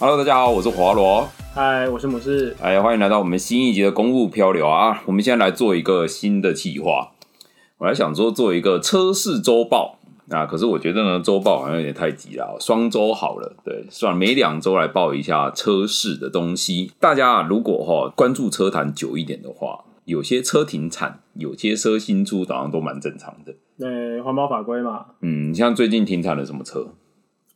Hello，大家好，我是华罗。嗨，我是母士。哎，欢迎来到我们新一集的公路漂流啊！我们现在来做一个新的计划，我来想说做一个车市周报啊。可是我觉得呢，周报好像有点太急了，双周好了。对，算，每两周来报一下车市的东西。大家啊，如果哈关注车坛久一点的话，有些车停产，有些车新出，好像都蛮正常的。对，环保法规嘛。嗯，像最近停产了什么车？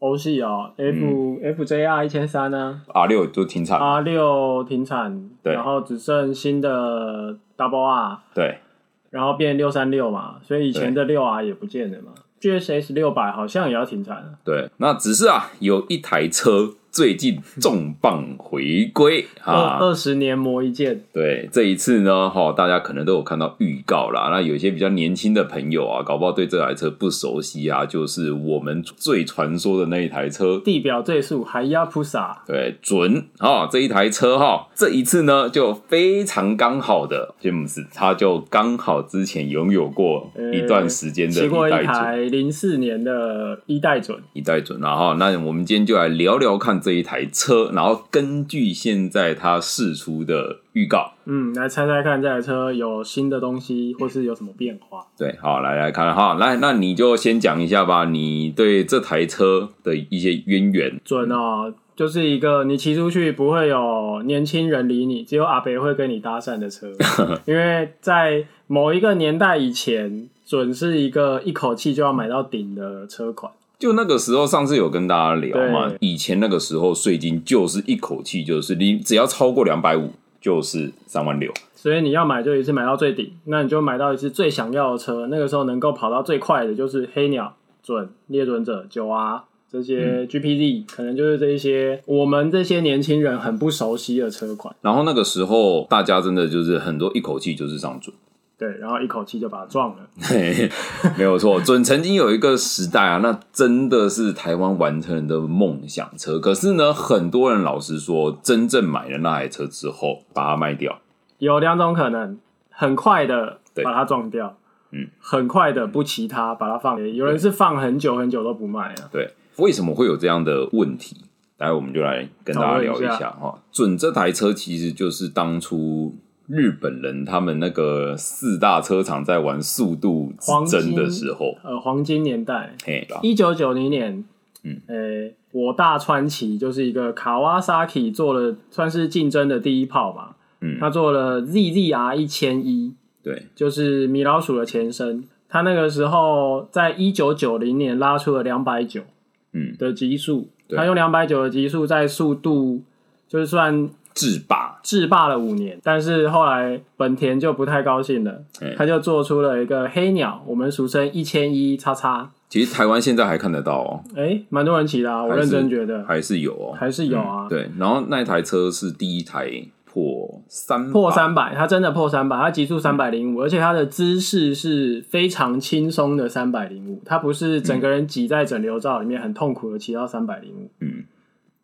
欧系哦，F FJR 一千三呢，R 六都停产，R 六停产，对，然后只剩新的 Double R，对，然后变六三六嘛，所以以前的六 R 也不见了嘛，GSS 六百好像也要停产了，对，那只是啊，有一台车。最近重磅回归 啊！二十年磨一剑。对，这一次呢，哈，大家可能都有看到预告啦。那有些比较年轻的朋友啊，搞不好对这台车不熟悉啊，就是我们最传说的那一台车——地表最速海亚普萨。对，准啊！这一台车哈，这一次呢，就非常刚好的，詹姆斯他就刚好之前拥有过一段时间的一台零四年的一代准，一代准。然后，那我们今天就来聊聊看。这一台车，然后根据现在它试出的预告，嗯，来猜猜看这台车有新的东西，或是有什么变化？对，好，来来看哈，来，那你就先讲一下吧，你对这台车的一些渊源。准哦，就是一个你骑出去不会有年轻人理你，只有阿北会跟你搭讪的车，因为在某一个年代以前，准是一个一口气就要买到顶的车款。就那个时候，上次有跟大家聊嘛，以前那个时候税金就是一口气就是你只要超过两百五就是三万六，所以你要买就一次买到最顶，那你就买到一次最想要的车。那个时候能够跑到最快的就是黑鸟、准、猎准者、九 R 这些 GPZ，可能就是这一些我们这些年轻人很不熟悉的车款。然后那个时候大家真的就是很多一口气就是上准。对，然后一口气就把它撞了。没有错，准曾经有一个时代啊，那真的是台湾完成人的梦想车。可是呢，很多人老实说，真正买了那台车之后，把它卖掉，有两种可能：很快的把它撞掉，嗯，很快的不骑它，把它放。有人是放很久很久都不卖啊。对，为什么会有这样的问题？待会我们就来跟大家聊一下哈。准这台车其实就是当初。日本人他们那个四大车厂在玩速度争的时候，呃，黄金年代，一九九零年，嗯，呃，我大川崎就是一个卡瓦萨 k 做了算是竞争的第一炮吧，嗯，他做了 ZZR 一千一，对，就是米老鼠的前身，他那个时候在一九九零年拉出了两百九，嗯。的极速，他用两百九的极速在速度就是算。制霸，制霸了五年，但是后来本田就不太高兴了，他就做出了一个黑鸟，我们俗称一千一叉叉。其实台湾现在还看得到哦，哎，蛮多人骑的，啊我认真觉得。还是有哦，还是有啊。对，然后那台车是第一台破三破三百，它真的破三百，它极速三百零五，而且它的姿势是非常轻松的三百零五，它不是整个人挤在整流罩里面很痛苦的骑到三百零五，嗯。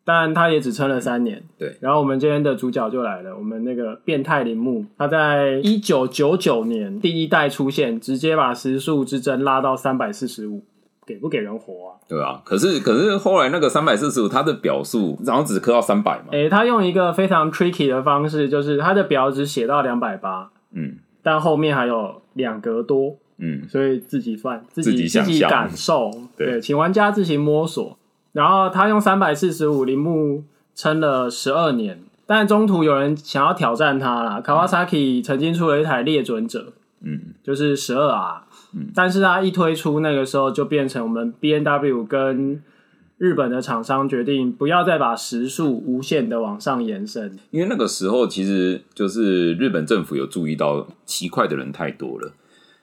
但他也只撑了三年，对。然后我们今天的主角就来了，我们那个变态铃木，他在一九九九年第一代出现，直接把时速之争拉到三百四十五，给不给人活啊？对啊，可是可是后来那个三百四十五，它的表述然后只刻到三百嘛？哎，他用一个非常 tricky 的方式，就是他的表只写到两百八，嗯，但后面还有两格多，嗯，所以自己算自己自己感受，对，请玩家自行摸索。然后他用三百四十五铃木撑了十二年，但中途有人想要挑战他啦。Kawasaki 曾经出了一台猎准者，嗯，就是十二 R，嗯，但是他一推出那个时候就变成我们 B N W 跟日本的厂商决定不要再把时速无限的往上延伸，因为那个时候其实就是日本政府有注意到骑快的人太多了。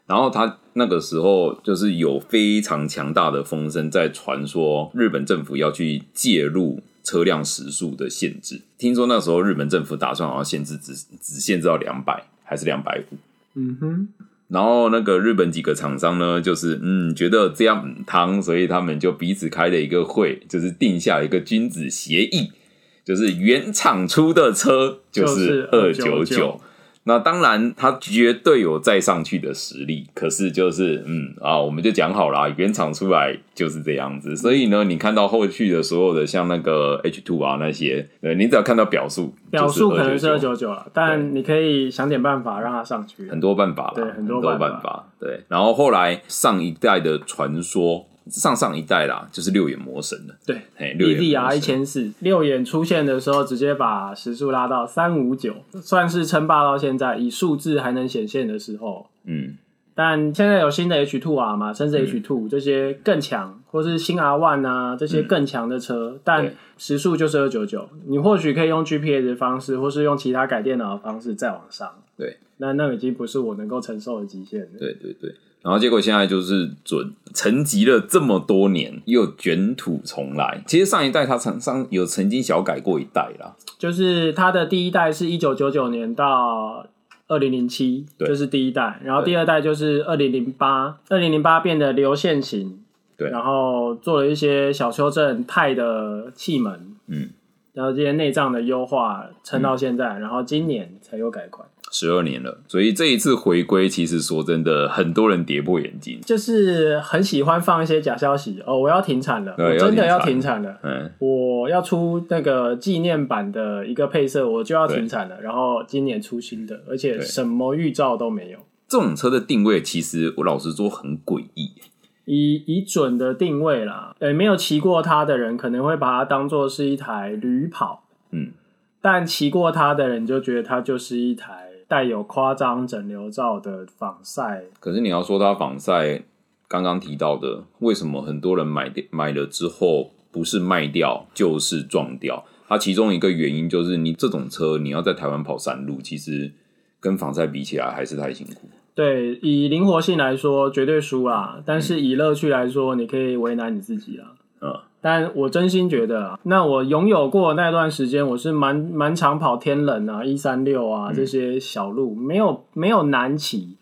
然后他那个时候就是有非常强大的风声在传说，日本政府要去介入车辆时速的限制。听说那时候日本政府打算好像限制只只限制到两百还是两百五。嗯哼。然后那个日本几个厂商呢，就是嗯觉得这样很汤，所以他们就彼此开了一个会，就是定下一个君子协议，就是原厂出的车就是二九九。那当然，他绝对有再上去的实力。可是就是嗯啊，我们就讲好了，原厂出来就是这样子。所以呢，你看到后续的所有的像那个 H two 啊那些，呃，你只要看到表述，表述可能是二九九了，但你可以想点办法让它上去。很多办法，对，很多办法，对。然后后来上一代的传说。上上一代啦，就是六眼魔神了。对，E D R 一千四六眼出现的时候，直接把时速拉到三五九，算是称霸到现在。以数字还能显现的时候，嗯。但现在有新的 H two R 嘛，甚至 H two 这些更强，或是新 R one 啊这些更强的车，但时速就是二九九。你或许可以用 G P S 的方式，或是用其他改电脑的方式再往上。对，那那已经不是我能够承受的极限了。对对对。然后结果现在就是准沉寂了这么多年，又卷土重来。其实上一代它曾上有曾经小改过一代啦，就是它的第一代是一九九九年到二零零七，这是第一代。然后第二代就是二零零八，二零零八变得流线型，对，然后做了一些小修正，钛的气门，嗯，然后这些内脏的优化，撑到现在，然后今年才有改款。十二年了，所以这一次回归，其实说真的，很多人跌破眼镜，就是很喜欢放一些假消息哦，我要停产了，真的要停产了，嗯，我要出那个纪念版的一个配色，我就要停产了，然后今年出新的，而且什么预兆都没有。这种车的定位，其实我老实说很诡异，以以准的定位啦，呃，没有骑过它的人可能会把它当做是一台驴跑，嗯，但骑过它的人就觉得它就是一台。带有夸张整流罩的防晒，可是你要说它防晒，刚刚提到的，为什么很多人买买了之后不是卖掉就是撞掉？它其中一个原因就是你这种车你要在台湾跑山路，其实跟防晒比起来还是太辛苦。对，以灵活性来说绝对输啦，但是以乐趣来说，你可以为难你自己啊。嗯。但我真心觉得啊，那我拥有过那段时间，我是蛮蛮常跑天冷啊、一三六啊这些小路，没有没有难骑，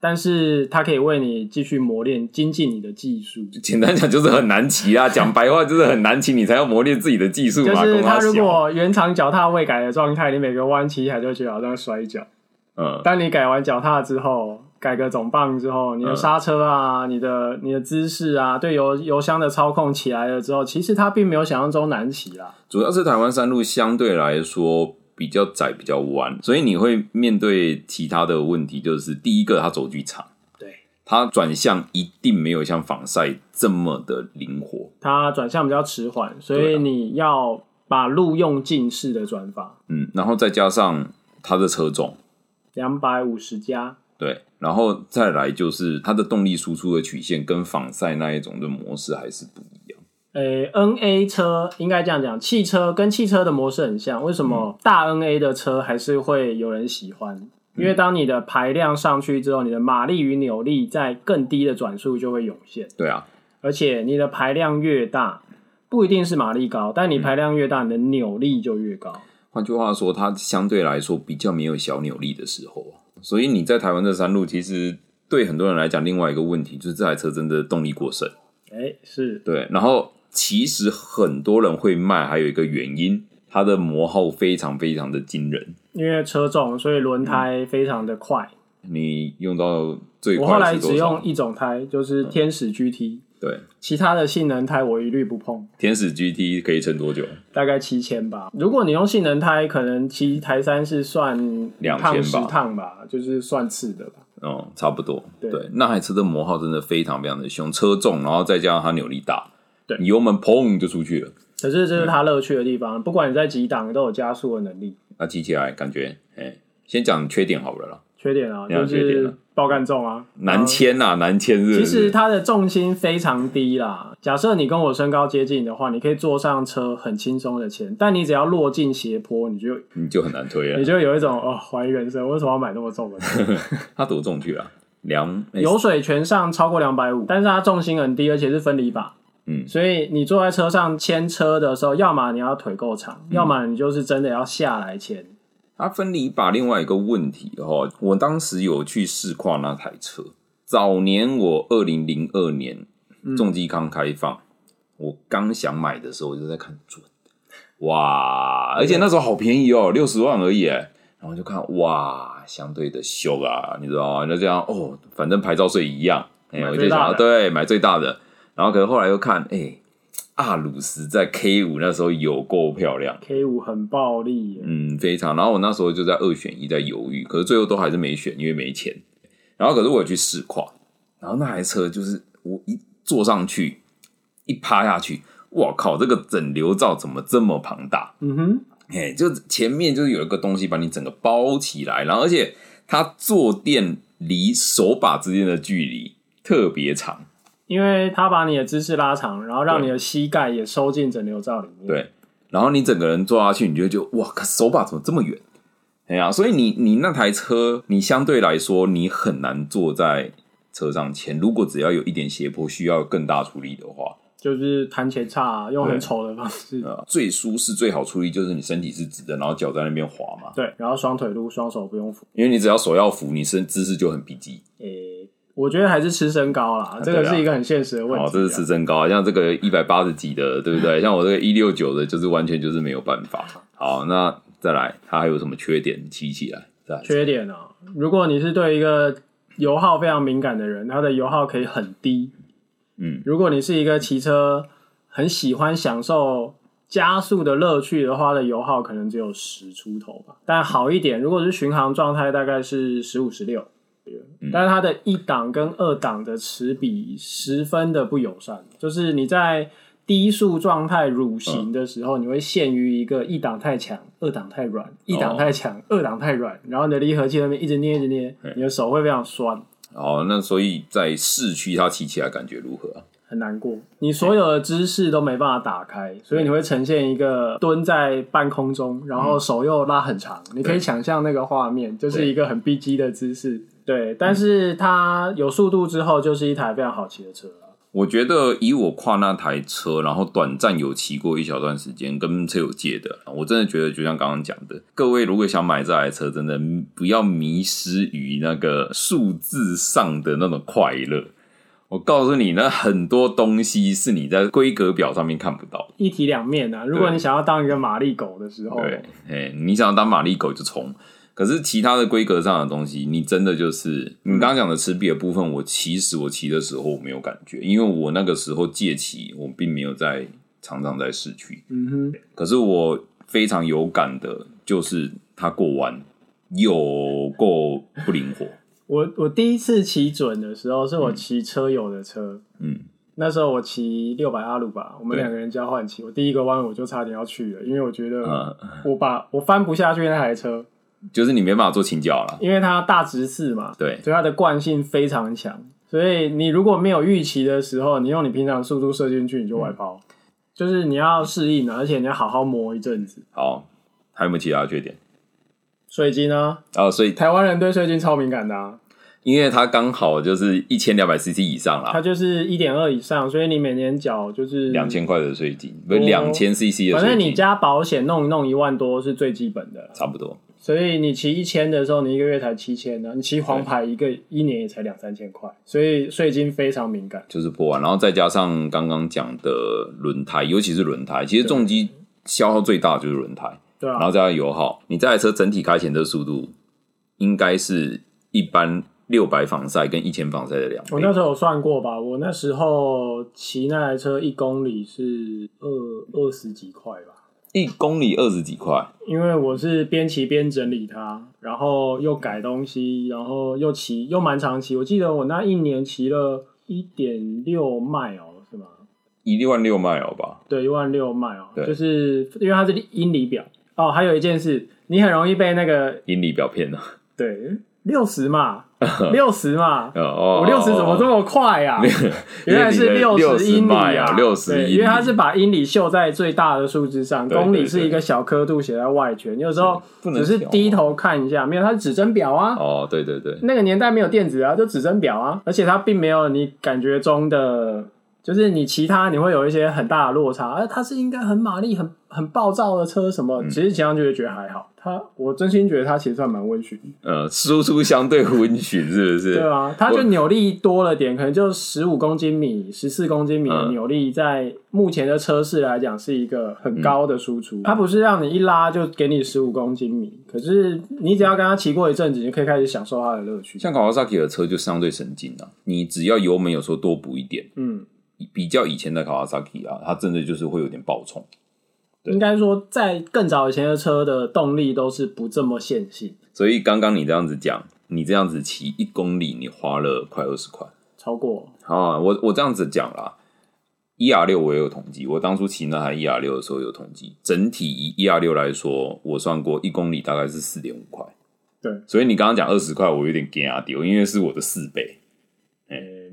但是它可以为你继续磨练、精进你的技术。简单讲就是很难骑啊，讲白话就是很难骑，你才要磨练自己的技术嘛。就是它如果原厂脚踏未改的状态，你每个弯骑起来就觉得好像摔跤。嗯，当你改完脚踏之后。改革总棒之后，你的刹车啊，你的你的姿势啊，对油油箱的操控起来了之后，其实它并没有想象中难骑啦。主要是台湾山路相对来说比较窄、比较弯，所以你会面对其他的问题，就是第一个它轴距长，对，它转向一定没有像防晒这么的灵活，它转向比较迟缓，所以你要把路用近视的转法。嗯，然后再加上它的车重两百五十加。对，然后再来就是它的动力输出的曲线跟仿赛那一种的模式还是不一样。诶，N A 车应该这样讲，汽车跟汽车的模式很像。为什么大 N A 的车还是会有人喜欢？因为当你的排量上去之后，你的马力与扭力在更低的转速就会涌现。对啊，而且你的排量越大，不一定是马力高，但你排量越大，你的扭力就越高。换句话说，它相对来说比较没有小扭力的时候。所以你在台湾这山路，其实对很多人来讲，另外一个问题就是这台车真的动力过剩。哎，是对。然后其实很多人会卖，还有一个原因，它的磨耗非常非常的惊人。因为车重，所以轮胎非常的快。你用到最快，我后来只用一种胎，就是天使 GT。对，其他的性能胎我一律不碰。天使 GT 可以撑多久？大概七千吧。如果你用性能胎，可能骑台三是算两趟吧，就是算次的吧。哦，差不多。对，那台车的磨耗真的非常非常的凶，车重，然后再加上它扭力大，对，油门砰就出去了。可是这是它乐趣的地方，不管你在几档都有加速的能力。那骑起来感觉，哎，先讲缺点好了啦。缺点啊，就是爆干重啊，难牵呐，难牵是。其实它的重心非常低啦。假设你跟我身高接近的话，你可以坐上车很轻松的牵，但你只要落进斜坡，你就你就很难推了。你就有一种哦怀疑人生，为什么要买那么重的车？它多重去啊？两油水全上超过两百五，但是它重心很低，而且是分离把。嗯，所以你坐在车上牵车的时候，要么你要腿够长，要么你就是真的要下来牵。它分离把另外一个问题哈，我当时有去试跨那台车。早年我二零零二年重机刚开放，我刚想买的时候，我就在看准，哇！而且那时候好便宜哦，六十万而已哎。然后就看哇，相对的修啊，你知道吗？就这样哦，反正牌照税一样，哎，我就想对买最大的。然后可是后来又看，哎，阿鲁斯在 K 五那时候有够漂亮，K 五很暴力，嗯，非常。然后我那时候就在二选一，在犹豫，可是最后都还是没选，因为没钱。然后可是我去试跨，然后那台车就是我一坐上去，一趴下去，我靠，这个整流罩怎么这么庞大？嗯哼。哎，就前面就是有一个东西把你整个包起来，然后而且它坐垫离手把之间的距离特别长，因为它把你的姿势拉长，然后让你的膝盖也收进整流罩里面。对，然后你整个人坐下去，你就就哇，手把怎么这么远？哎呀，所以你你那台车，你相对来说你很难坐在车上前，如果只要有一点斜坡需要更大处理的话。就是弹前叉，用很丑的方式。最舒适、最好处理就是你身体是直的，然后脚在那边滑嘛。对，然后双腿撸，双手不用扶，因为你只要手要扶，你身姿势就很笔记。诶，我觉得还是吃身高啦，这个是一个很现实的问题。哦，这是吃身高，像这个一百八十几的，对不对？像我这个一六九的，就是完全就是没有办法。好，那再来，它还有什么缺点？提起来，缺点啊，如果你是对一个油耗非常敏感的人，它的油耗可以很低。嗯，如果你是一个骑车很喜欢享受加速的乐趣的话，的油耗可能只有十出头吧。但好一点，如果是巡航状态，大概是十五十六。但是它的一档跟二档的齿比十分的不友善，就是你在低速状态蠕行的时候，你会陷于一个一档太强，二档太软；一档太强，二档太软。然后你的离合器那边一直捏一直捏，你的手会非常酸。哦，那所以在市区它骑起来感觉如何啊？很难过，你所有的姿势都没办法打开，所以你会呈现一个蹲在半空中，然后手又拉很长。你可以想象那个画面，就是一个很逼机的姿势。对，但是它有速度之后，就是一台非常好骑的车。我觉得以我跨那台车，然后短暂有骑过一小段时间，跟车友借的，我真的觉得就像刚刚讲的，各位如果想买这台车，真的不要迷失于那个数字上的那种快乐。我告诉你，那很多东西是你在规格表上面看不到，一体两面啊。如果你想要当一个玛丽狗的时候，对，哎，你想要当玛丽狗就冲。可是其他的规格上的东西，你真的就是你刚刚讲的持笔的部分，我其实我骑的时候我没有感觉，因为我那个时候借骑，我并没有在常常在市区。嗯哼。可是我非常有感的，就是它过弯有够不灵活。我我第一次骑准的时候，是我骑车友的车。嗯。那时候我骑六百阿鲁吧，我们两个人交换骑。我第一个弯我就差点要去了，因为我觉得我把我翻不下去那台车。就是你没办法做倾角了，因为它大直四嘛，对，所以它的惯性非常强。所以你如果没有预期的时候，你用你平常速度射进去，你就外抛。就是你要适应的，而且你要好好磨一阵子。好，还有没有其他缺点？税金呢？啊，所以台湾人对税金超敏感的。因为它刚好就是一千两百 CC 以上啦，它就是一点二以上，所以你每年缴就是两千块的税金，不是两千 CC 的。反正你加保险弄一弄一万多是最基本的，差不多。所以你骑一千的时候，你一个月才七千呢，你骑黄牌一个一年也才两三千块，所以税金非常敏感。就是破万，然后再加上刚刚讲的轮胎，尤其是轮胎，其实重机消耗最大就是轮胎，对啊。然后再加油耗，你这台车整体开起来的速度应该是一般。六百防晒跟一千防晒的两倍。我那时候有算过吧，我那时候骑那台车一公里是二二十几块吧。一公里二十几块，因为我是边骑边整理它，然后又改东西，然后又骑又蛮长骑。我记得我那一年骑了一点六迈哦，是吗？一万六迈哦吧？对，一万六迈哦，就是因为它是英里表哦。还有一件事，你很容易被那个英里表骗了。对。六十嘛，六十嘛，我六十怎么这么快呀？原来是六十英里啊，六十，因为它是把英里秀在最大的数字上，公里是一个小刻度写在外圈。有时候只是低头看一下，没有，它是指针表啊。哦，对对对，那个年代没有电子啊，就指针表啊，而且它并没有你感觉中的就是你其他你会有一些很大的落差，而它是应该很马力、很很暴躁的车什么，其实其他就会觉得还好。它我真心觉得它其实算蛮温驯。呃，输出相对温驯是不是？对啊，它就扭力多了点，可能就十五公斤米、十四公斤米的扭力，在目前的车市来讲是一个很高的输出。它不是让你一拉就给你十五公斤米，可是你只要跟它骑过一阵子，你可以开始享受它的乐趣。像 Kawasaki 的车就相对神经啊，你只要油门有时候多补一点，嗯。比较以前的卡瓦萨基啊，它真的就是会有点爆冲。应该说，在更早以前的车的动力都是不这么线性。所以刚刚你这样子讲，你这样子骑一公里，你花了快二十块，超过。啊，我我这样子讲啦，E R 六我也有统计，我当初骑那台 E R 六的时候有统计，整体以 E R 六来说，我算过一公里大概是四点五块。对，所以你刚刚讲二十块，我有点惊讶丢，因为是我的四倍。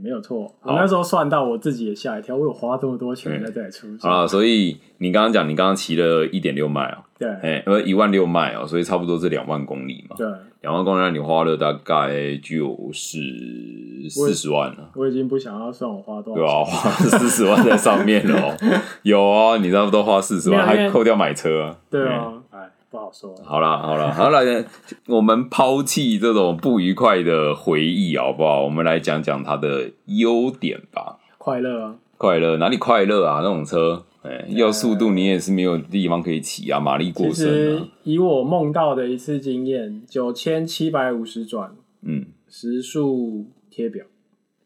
没有错，我那时候算到我自己也吓一跳，我有花这么多钱在这里出。啊，所以你刚刚讲，你刚刚骑了一点六迈哦，对，哎，呃，一万六迈哦，所以差不多是两万公里嘛。对，两万公里，你花了大概就是四十万了。我已经不想要算我花多少，对啊，花四十万在上面了。有啊，你差不多花四十万，还扣掉买车。对啊。不好说。好了好了，好了，我们抛弃这种不愉快的回忆，好不好？我们来讲讲它的优点吧。快乐啊，快乐哪里快乐啊？那种车，哎，要速度你也是没有地方可以骑啊，马力过剩啊。以我梦到的一次经验，九千七百五十转，嗯，时速贴表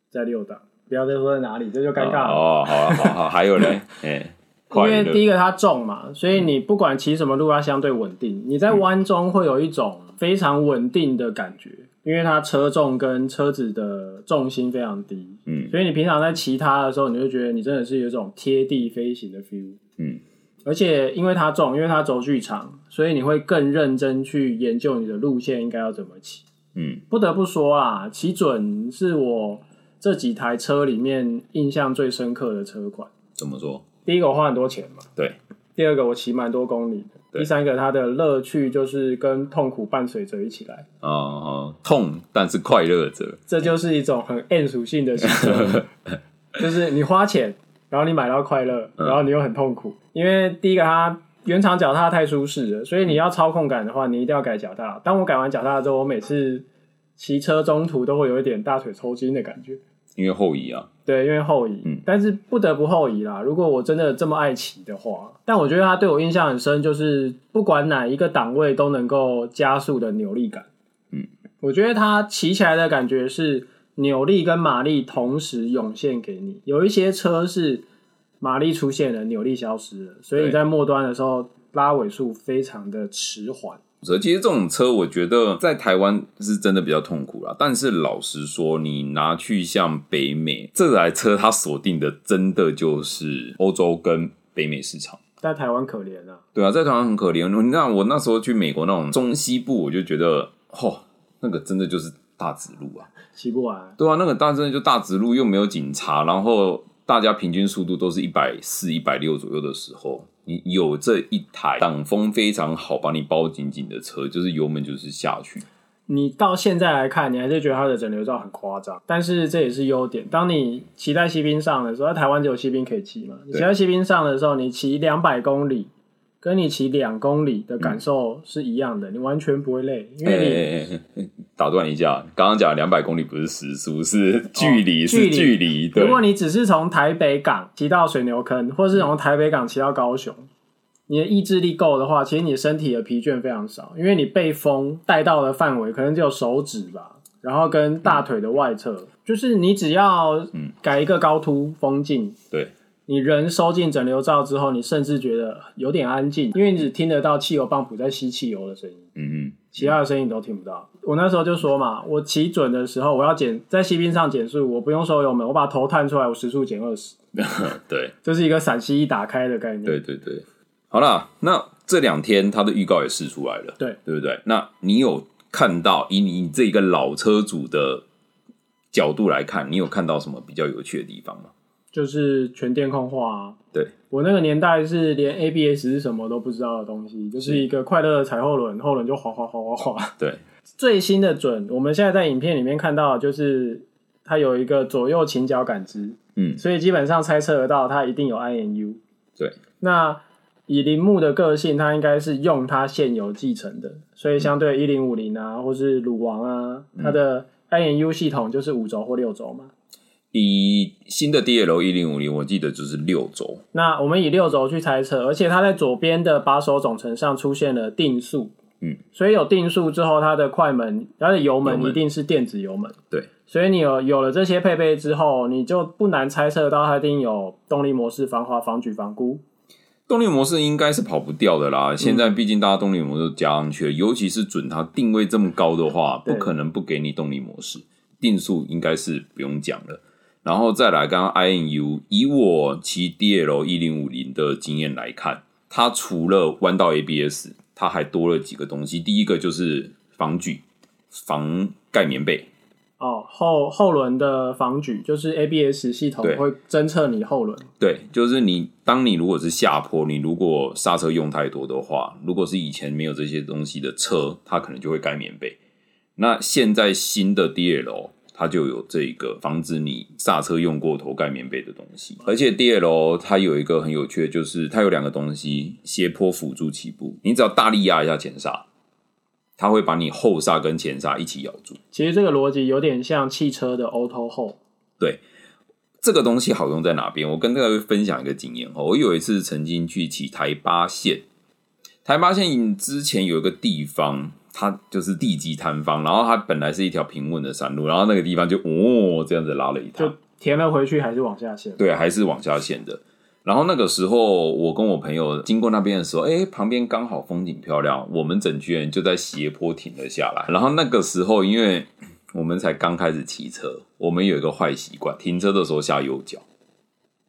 在六档，不要再说在哪里，这就尴尬了。哦，好好好，还有呢，哎。因为第一个它重嘛，所以你不管骑什么路，它相对稳定。你在弯中会有一种非常稳定的感觉，因为它车重跟车子的重心非常低。嗯，所以你平常在骑它的时候，你就觉得你真的是有一种贴地飞行的 feel。嗯，而且因为它重，因为它轴距长，所以你会更认真去研究你的路线应该要怎么骑。嗯，不得不说啊，骑准是我这几台车里面印象最深刻的车款。怎么说？第一个我花很多钱嘛，对。第二个我骑蛮多公里的。第三个它的乐趣就是跟痛苦伴随着一起来。哦，痛但是快乐着，这就是一种很 N 属性的骑车，就是你花钱，然后你买到快乐，然后你又很痛苦。因为第一个它原厂脚踏太舒适了，所以你要操控感的话，你一定要改脚踏。当我改完脚踏之后，我每次骑车中途都会有一点大腿抽筋的感觉。因为后移啊，对，因为后移，嗯，但是不得不后移啦。如果我真的这么爱骑的话，但我觉得他对我印象很深，就是不管哪一个档位都能够加速的扭力感，嗯，我觉得它骑起来的感觉是扭力跟马力同时涌现给你。有一些车是马力出现了，扭力消失了，所以你在末端的时候拉尾数非常的迟缓。其实这种车，我觉得在台湾是真的比较痛苦啦。但是老实说，你拿去像北美这台车，它锁定的真的就是欧洲跟北美市场。在台湾可怜啊！对啊，在台湾很可怜。你看我那时候去美国那种中西部，我就觉得，嚯，那个真的就是大直路啊，骑不完。对啊，那个大真的就大直路，又没有警察，然后大家平均速度都是一百四、一百六左右的时候。你有这一台挡风非常好、把你包紧紧的车，就是油门就是下去。你到现在来看，你还是觉得它的整流罩很夸张，但是这也是优点。当你骑在西滨上的时候，在台湾只有西滨可以骑嘛？你骑在西滨上的时候，你骑两百公里。跟你骑两公里的感受是一样的，你完全不会累。因为你 打断一下，刚刚讲两百公里不是时速，是距离，是距离。如果你只是从台北港骑到水牛坑，或是从台北港骑到高雄，你的意志力够的话，其实你身体的疲倦非常少，因为你被风带到的范围可能只有手指吧，然后跟大腿的外侧，就是你只要改一个高凸风镜，对。你人收进整流罩之后，你甚至觉得有点安静，因为你只听得到汽油泵浦在吸汽油的声音，嗯嗯，其他的声音你都听不到。我那时候就说嘛，我骑准的时候，我要减在西滨上减速，我不用收油门，我把头探出来，我时速减二十。对，这是一个陕西一打开的概念。对对对，好啦，那这两天它的预告也试出来了，对对不对？那你有看到以你这个老车主的角度来看，你有看到什么比较有趣的地方吗？就是全电控化，啊对我那个年代是连 ABS 是什么都不知道的东西，就是一个快乐的踩后轮，后轮就滑滑滑滑滑。对，最新的准，我们现在在影片里面看到就是它有一个左右倾角感知，嗯，所以基本上猜测得到它一定有 INU。对，那以铃木的个性，它应该是用它现有继承的，所以相对一零五零啊，或是鲁王啊，它的 INU 系统就是五轴或六轴嘛。以新的 DL 一零五零，我记得就是六轴。那我们以六轴去猜测，而且它在左边的把手总成上出现了定速。嗯，所以有定速之后，它的快门、它的油门一定是电子油门。对，所以你有有了这些配备之后，你就不难猜测到它一定有动力模式、防滑、防举、防箍。动力模式应该是跑不掉的啦。现在毕竟大家动力模式加上去了，尤其是准它定位这么高的话，不可能不给你动力模式。定速应该是不用讲了。然后再来，刚刚 INU 以我骑 DL 一零五零的经验来看，它除了弯道 ABS。它还多了几个东西，第一个就是防举、防盖棉被。哦，后后轮的防举就是 ABS 系统会侦测你后轮。对，就是你当你如果是下坡，你如果刹车用太多的话，如果是以前没有这些东西的车，它可能就会盖棉被。那现在新的 DL。它就有这个防止你刹车用过头盖棉被的东西，而且 D L 它有一个很有趣的，就是它有两个东西斜坡辅助起步，你只要大力压一下前刹，它会把你后刹跟前刹一起咬住。其实这个逻辑有点像汽车的 Auto Hold。对，这个东西好用在哪边？我跟大家分享一个经验哈，我有一次曾经去骑台八线，台八线之前有一个地方。它就是地基坍方，然后它本来是一条平稳的山路，然后那个地方就哦这样子拉了一趟，就填了回去还是往下陷？对，还是往下陷的。然后那个时候我跟我朋友经过那边的时候，哎，旁边刚好风景漂亮，我们整群人就在斜坡停了下来。然后那个时候，因为我们才刚开始骑车，我们有一个坏习惯，停车的时候下右脚，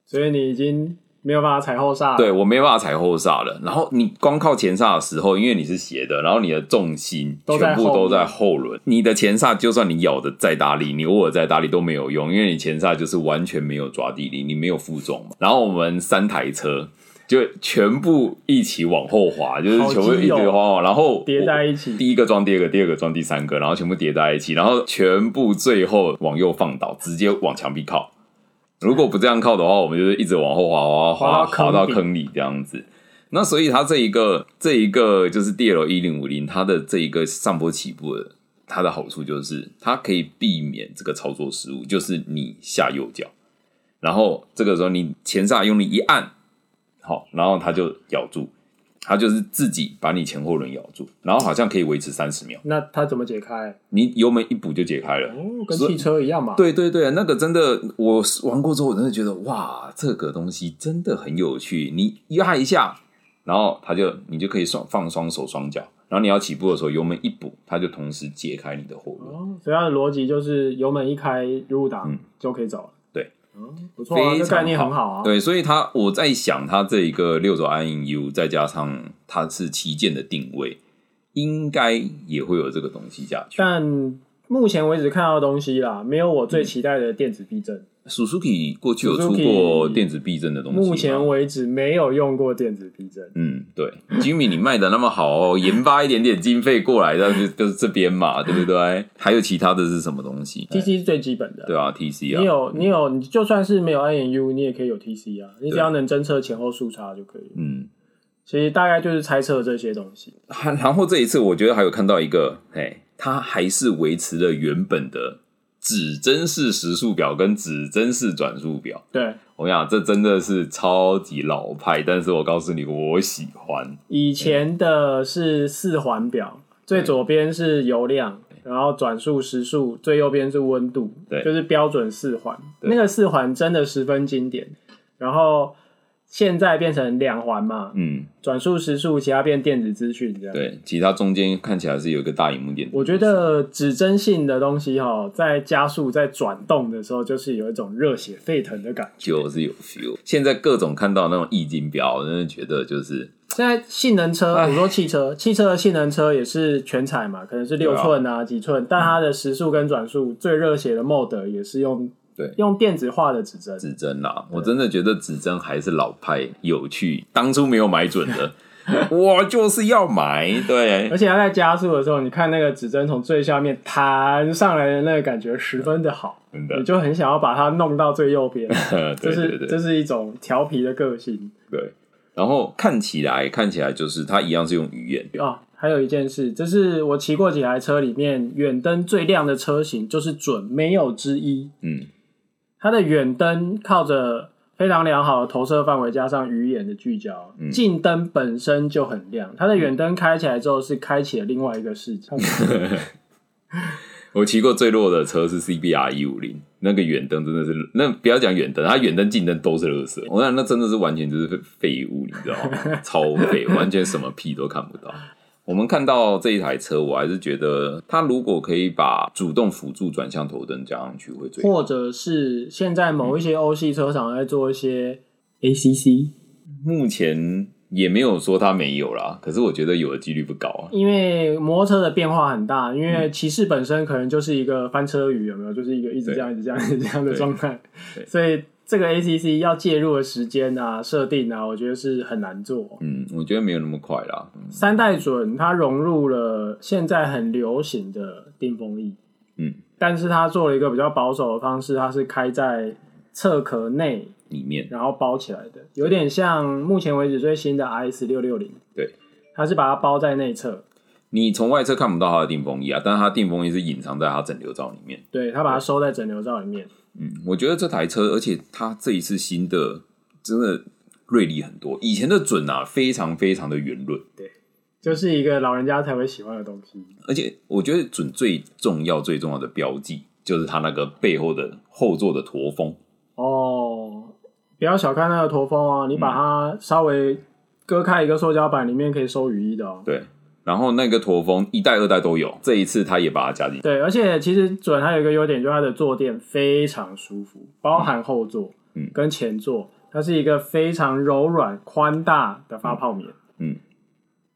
所以你已经。没有办法踩后刹，对我没有办法踩后刹了。然后你光靠前刹的时候，因为你是斜的，然后你的重心全部都在后轮，你的前刹就算你咬的再大力，你握的再大力都没有用，因为你前刹就是完全没有抓地力，你没有负重嘛。然后我们三台车就全部一起往后滑，就是全部一堆滑，然后叠在一起，第一个装第二个，第二个装第三个，然后全部叠在一起，然后全部最后往右放倒，直接往墙壁靠。如果不这样靠的话，我们就是一直往后滑，滑滑滑到坑里这样子。那所以它这一个这一个就是 D L 一零五零，它的这一个上坡起步的，它的好处就是它可以避免这个操作失误，就是你下右脚，然后这个时候你前刹用力一按，好，然后它就咬住。它就是自己把你前后轮咬住，然后好像可以维持三十秒。那它怎么解开？你油门一补就解开了，哦，跟汽车一样嘛。对对对，那个真的，我玩过之后，我真的觉得哇，这个东西真的很有趣。你压一下，然后它就你就可以双放双手双脚，然后你要起步的时候，油门一补，它就同时解开你的后轮。哦，所以它的逻辑就是油门一开入档就可以走了。不错，这概念很好啊。对，所以它我在想，它这一个六轴 INU 再加上它是旗舰的定位，应该也会有这个东西下去。但目前为止看到的东西啦，没有我最期待的电子避震。Suzuki 过去有出过电子避震的东西，目前为止没有用过电子避震。嗯，对，Jimmy 你卖的那么好，研发一点点经费过来，那就就是这边嘛，对不对？还有其他的是什么东西？TC 是最基本的，对啊，TC 啊，你有你有，你就算是没有 INU，你也可以有 TC 啊，你只要能侦测前后速差就可以。嗯，其实大概就是猜测这些东西。然后这一次，我觉得还有看到一个，哎，它还是维持了原本的。指针式时速表跟指针式转速表，对我讲这真的是超级老派，但是我告诉你，我喜欢。以前的是四环表，最左边是油量，然后转速时速，最右边是温度，对，就是标准四环。那个四环真的十分经典，然后。现在变成两环嘛，嗯，转速时速，其他变电子资讯这样。对，其他中间看起来是有一个大荧幕电子。我觉得指针性的东西哈，在加速在转动的时候，就是有一种热血沸腾的感觉，就是有 feel。现在各种看到那种液晶表，真的觉得就是现在性能车，比如说汽车，汽车的性能车也是全彩嘛，可能是六寸啊几寸，但它的时速跟转速最热血的 mode 也是用。对，用电子化的指针，指针啦，我真的觉得指针还是老派有趣。当初没有买准的，我就是要买。对，而且它在加速的时候，你看那个指针从最下面弹上来的那个感觉十分的好，你就很想要把它弄到最右边。这是这是一种调皮的个性。对，然后看起来看起来就是它一样是用语言啊。还有一件事，这是我骑过几台车里面远灯最亮的车型，就是准没有之一。嗯，它的远灯靠着非常良好的投射范围，加上鱼眼的聚焦，近灯本身就很亮。它的远灯开起来之后，是开启了另外一个世界。我骑过最弱的车是 CBR 一五零，那个远灯真的是，那不要讲远灯，它远灯、近灯都是垃圾。我想那真的是完全就是废物，你知道吗？超废，完全什么屁都看不到。我们看到这一台车，我还是觉得它如果可以把主动辅助转向头灯加上去会最好，或者是现在某一些欧系车厂在做一些 ACC，目前也没有说它没有啦，可是我觉得有的几率不高啊，因为摩托车的变化很大，因为骑士本身可能就是一个翻车鱼，有没有？就是一个一直这样、一直这样、一直这样的状态，所以。这个 ACC 要介入的时间啊、设定啊，我觉得是很难做。嗯，我觉得没有那么快啦。三代准它融入了现在很流行的定风翼，嗯，但是它做了一个比较保守的方式，它是开在侧壳内里面，然后包起来的，有点像目前为止最新的 IS 六六零。对，它是把它包在内侧，你从外侧看不到它的定风翼啊，但是它定风翼是隐藏在它整流罩里面。对，它把它收在整流罩里面。嗯，我觉得这台车，而且它这一次新的真的锐利很多。以前的准啊，非常非常的圆润，对，就是一个老人家才会喜欢的东西。而且我觉得准最重要、最重要的标记，就是它那个背后的后座的驼峰。哦，不要小看那个驼峰啊，你把它稍微割开一个塑胶板，里面可以收雨衣的哦。对。然后那个驼峰一代、二代都有，这一次他也把它加进。对，而且其实准还有一个优点，就是它的坐垫非常舒服，包含后座嗯跟前座，它是一个非常柔软、宽大的发泡棉。嗯，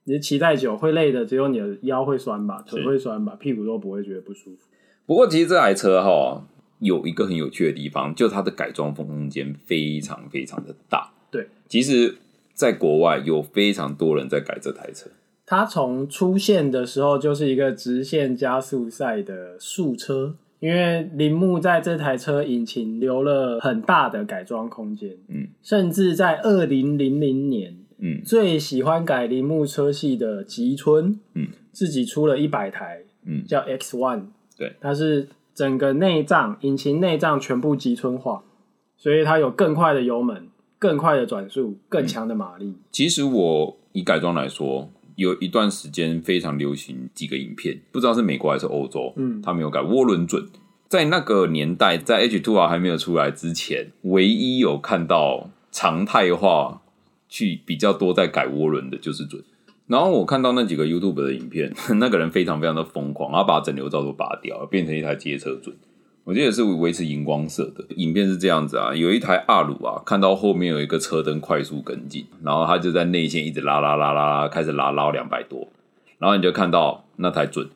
你骑太久会累的，只有你的腰会酸吧，腿会酸吧，屁股都不会觉得不舒服。不过其实这台车哈有一个很有趣的地方，就它的改装空间非常非常的大。对，其实在国外有非常多人在改这台车。它从出现的时候就是一个直线加速赛的速车，因为铃木在这台车引擎留了很大的改装空间，嗯，甚至在二零零零年，嗯，最喜欢改铃木车系的吉村，嗯，自己出了一百台，嗯，叫 X One，对，它是整个内脏引擎内脏全部吉村化，所以它有更快的油门、更快的转速、更强的马力。其实我以改装来说。有一段时间非常流行几个影片，不知道是美国还是欧洲，嗯，他没有改涡轮准。在那个年代，在 H Two R 还没有出来之前，唯一有看到常态化去比较多在改涡轮的就是准。然后我看到那几个 YouTube 的影片，那个人非常非常的疯狂，他把整流罩都拔掉，变成一台街车准。我记得是维持荧光色的影片是这样子啊，有一台阿鲁啊，看到后面有一个车灯快速跟进，然后他就在内线一直拉拉拉拉拉，开始拉拉两百多，然后你就看到那台准。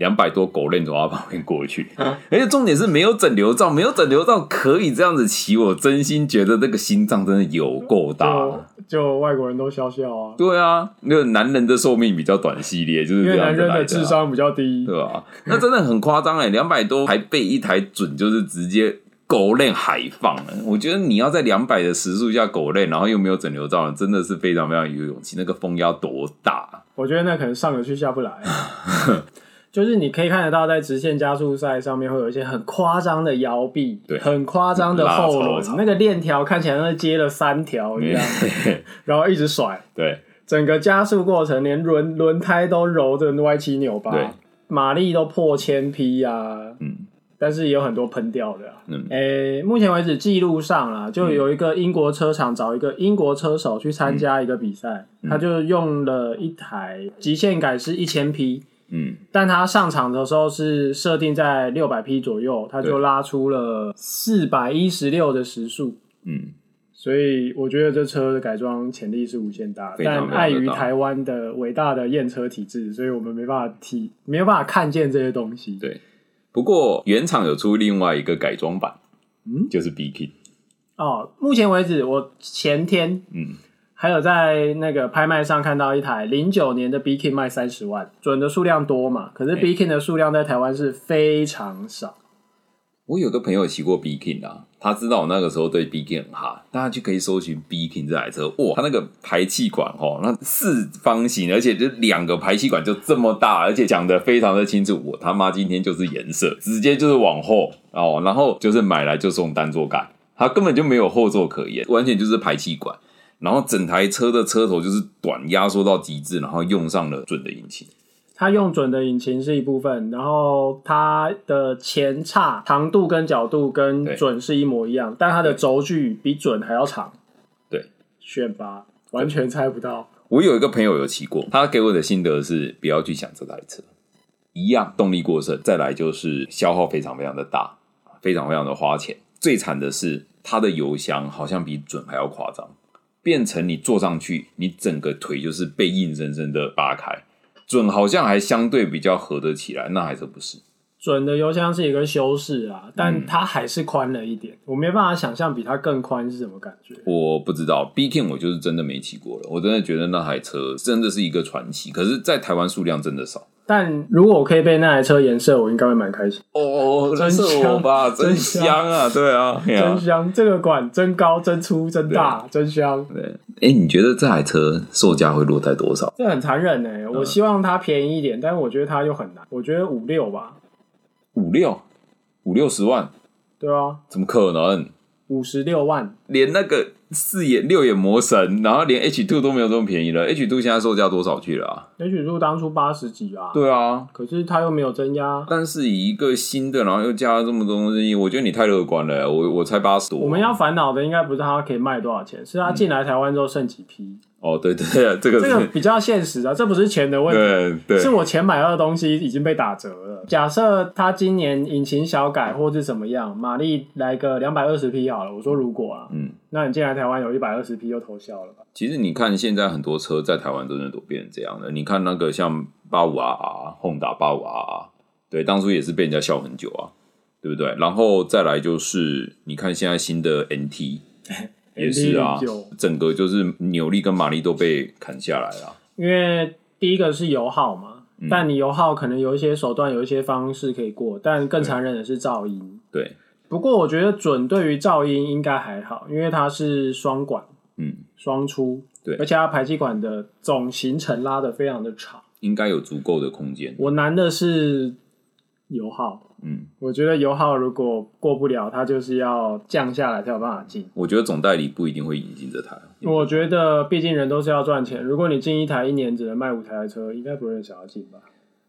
两百多狗链从他旁边过去，而且重点是没有整流罩，没有整流罩可以这样子骑，我真心觉得那个心脏真的有够大。就外国人都笑笑啊。对啊，那个男人的寿命比较短系列，就是因为男人的智商比较低，对吧？那真的很夸张哎，两百多还被一台准，就是直接狗链海放了。我觉得你要在两百的时速下狗链，然后又没有整流罩，真的是非常非常有勇气。那个风要多大？我觉得那可能上得去下不来。就是你可以看得到，在直线加速赛上面会有一些很夸张的摇臂，对，很夸张的后轮，那个链条看起来像接了三条一样，然后一直甩，对，整个加速过程连轮轮胎都揉的歪七扭八，马力都破千匹啊，嗯，但是也有很多喷掉的，嗯，诶，目前为止记录上啊，就有一个英国车厂找一个英国车手去参加一个比赛，他就用了一台极限改是一千匹。嗯，但他上场的时候是设定在六百匹左右，他就拉出了四百一十六的时速。嗯，所以我觉得这车的改装潜力是无限大，但碍于台湾的伟大的验车体制，所以我们没办法体没有办法看见这些东西。对，不过原厂有出另外一个改装版，嗯，就是 B K。哦，目前为止我前天嗯。还有在那个拍卖上看到一台零九年的 B King 卖三十万，准的数量多嘛？可是 B King 的数量在台湾是非常少。我有个朋友骑过 B King 啊，他知道我那个时候对 B King 很哈，大家就可以搜寻 B King 这台车，哇，它那个排气管哦，那四方形，而且就两个排气管就这么大，而且讲的非常的清楚，我他妈今天就是颜色，直接就是往后哦，然后就是买来就送单座盖，它根本就没有后座可言，完全就是排气管。然后整台车的车头就是短压缩到极致，然后用上了准的引擎。它用准的引擎是一部分，然后它的前叉长度跟角度跟准是一模一样，但它的轴距比准还要长。对，选拔完全猜不到。我有一个朋友有骑过，他给我的心得是不要去想这台车，一样动力过剩，再来就是消耗非常非常的大，非常非常的花钱。最惨的是它的油箱好像比准还要夸张。变成你坐上去，你整个腿就是被硬生生的扒开。准好像还相对比较合得起来，那还是不是？准的油箱是一个修饰啊，但它还是宽了一点。我没办法想象比它更宽是什么感觉。我不知道，B King 我就是真的没骑过了。我真的觉得那台车真的是一个传奇，可是，在台湾数量真的少。但如果我可以被那台车颜色，我应该会蛮开心。哦，真香吧，真香啊！对啊，真香！这个管真高、真粗、真大，真香。对，哎，你觉得这台车售价会落在多少？这很残忍哎！我希望它便宜一点，但是我觉得它又很难。我觉得五六吧，五六五六十万，对啊，怎么可能？五十六万，连那个。四眼六眼魔神，然后连 H two 都没有这么便宜了。H two 现在售价多少去了啊？H two 当初八十几啊。对啊，可是它又没有增加。但是以一个新的，然后又加了这么多东西，我觉得你太乐观了。我我才八十多。我们要烦恼的应该不是它可以卖多少钱，是它进来台湾之后剩几批。哦，对对，这个这个比较现实啊，这不是钱的问题，对，是我钱买到的东西已经被打折了。假设他今年引擎小改或是怎么样，马力来个两百二十匹好了，我说如果啊，嗯，那你进来台湾有一百二十匹就投销了吧？其实你看现在很多车在台湾真的都变成这样了。你看那个像八五 R、Honda 八五 R，对，当初也是被人家笑很久啊，对不对？然后再来就是你看现在新的 NT。也是啊，整个就是扭力跟马力都被砍下来了。因为第一个是油耗嘛，但你油耗可能有一些手段，有一些方式可以过，但更残忍的是噪音。对，不过我觉得准对于噪音应该还好，因为它是双管，嗯，双出，对，而且它排气管的总行程拉的非常的长，应该有足够的空间。我难的是油耗。嗯，我觉得油耗如果过不了，它就是要降下来才有办法进。我觉得总代理不一定会引进这台。我觉得毕竟人都是要赚钱，如果你进一台一年只能卖五台的车，应该不会人想要进吧？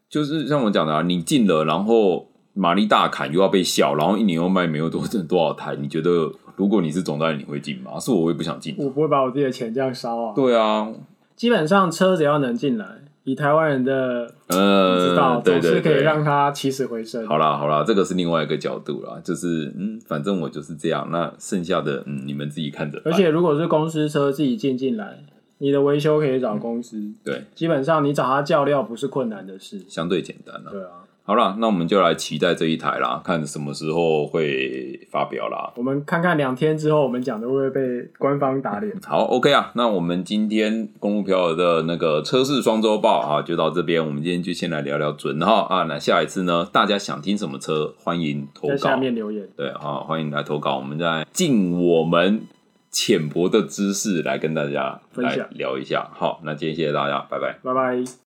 就是像我讲的啊，你进了，然后马力大砍又要被笑，然后一年又卖没有多挣多少台，你觉得如果你是总代理，你会进吗？是我，我也不想进。我不会把我自己的钱这样烧啊。对啊，基本上车只要能进来。以台湾人的呃，知道总是可以让他起死回生。好啦好啦，这个是另外一个角度啦，就是嗯，反正我就是这样。那剩下的嗯，你们自己看着。而且如果是公司车自己进进来，你的维修可以找公司。对，基本上你找他叫料不是困难的事，相对简单了。对啊。好了，那我们就来期待这一台啦，看什么时候会发表啦。我们看看两天之后，我们讲的会不会被官方打脸？好，OK 啊，那我们今天公路票的那个车市双周报啊，就到这边。我们今天就先来聊聊准哈啊。那下一次呢，大家想听什么车，欢迎投稿，在下面留言。对啊，欢迎来投稿，我们再尽我们浅薄的知识来跟大家来聊一下。好，那今天谢谢大家，拜拜，拜拜。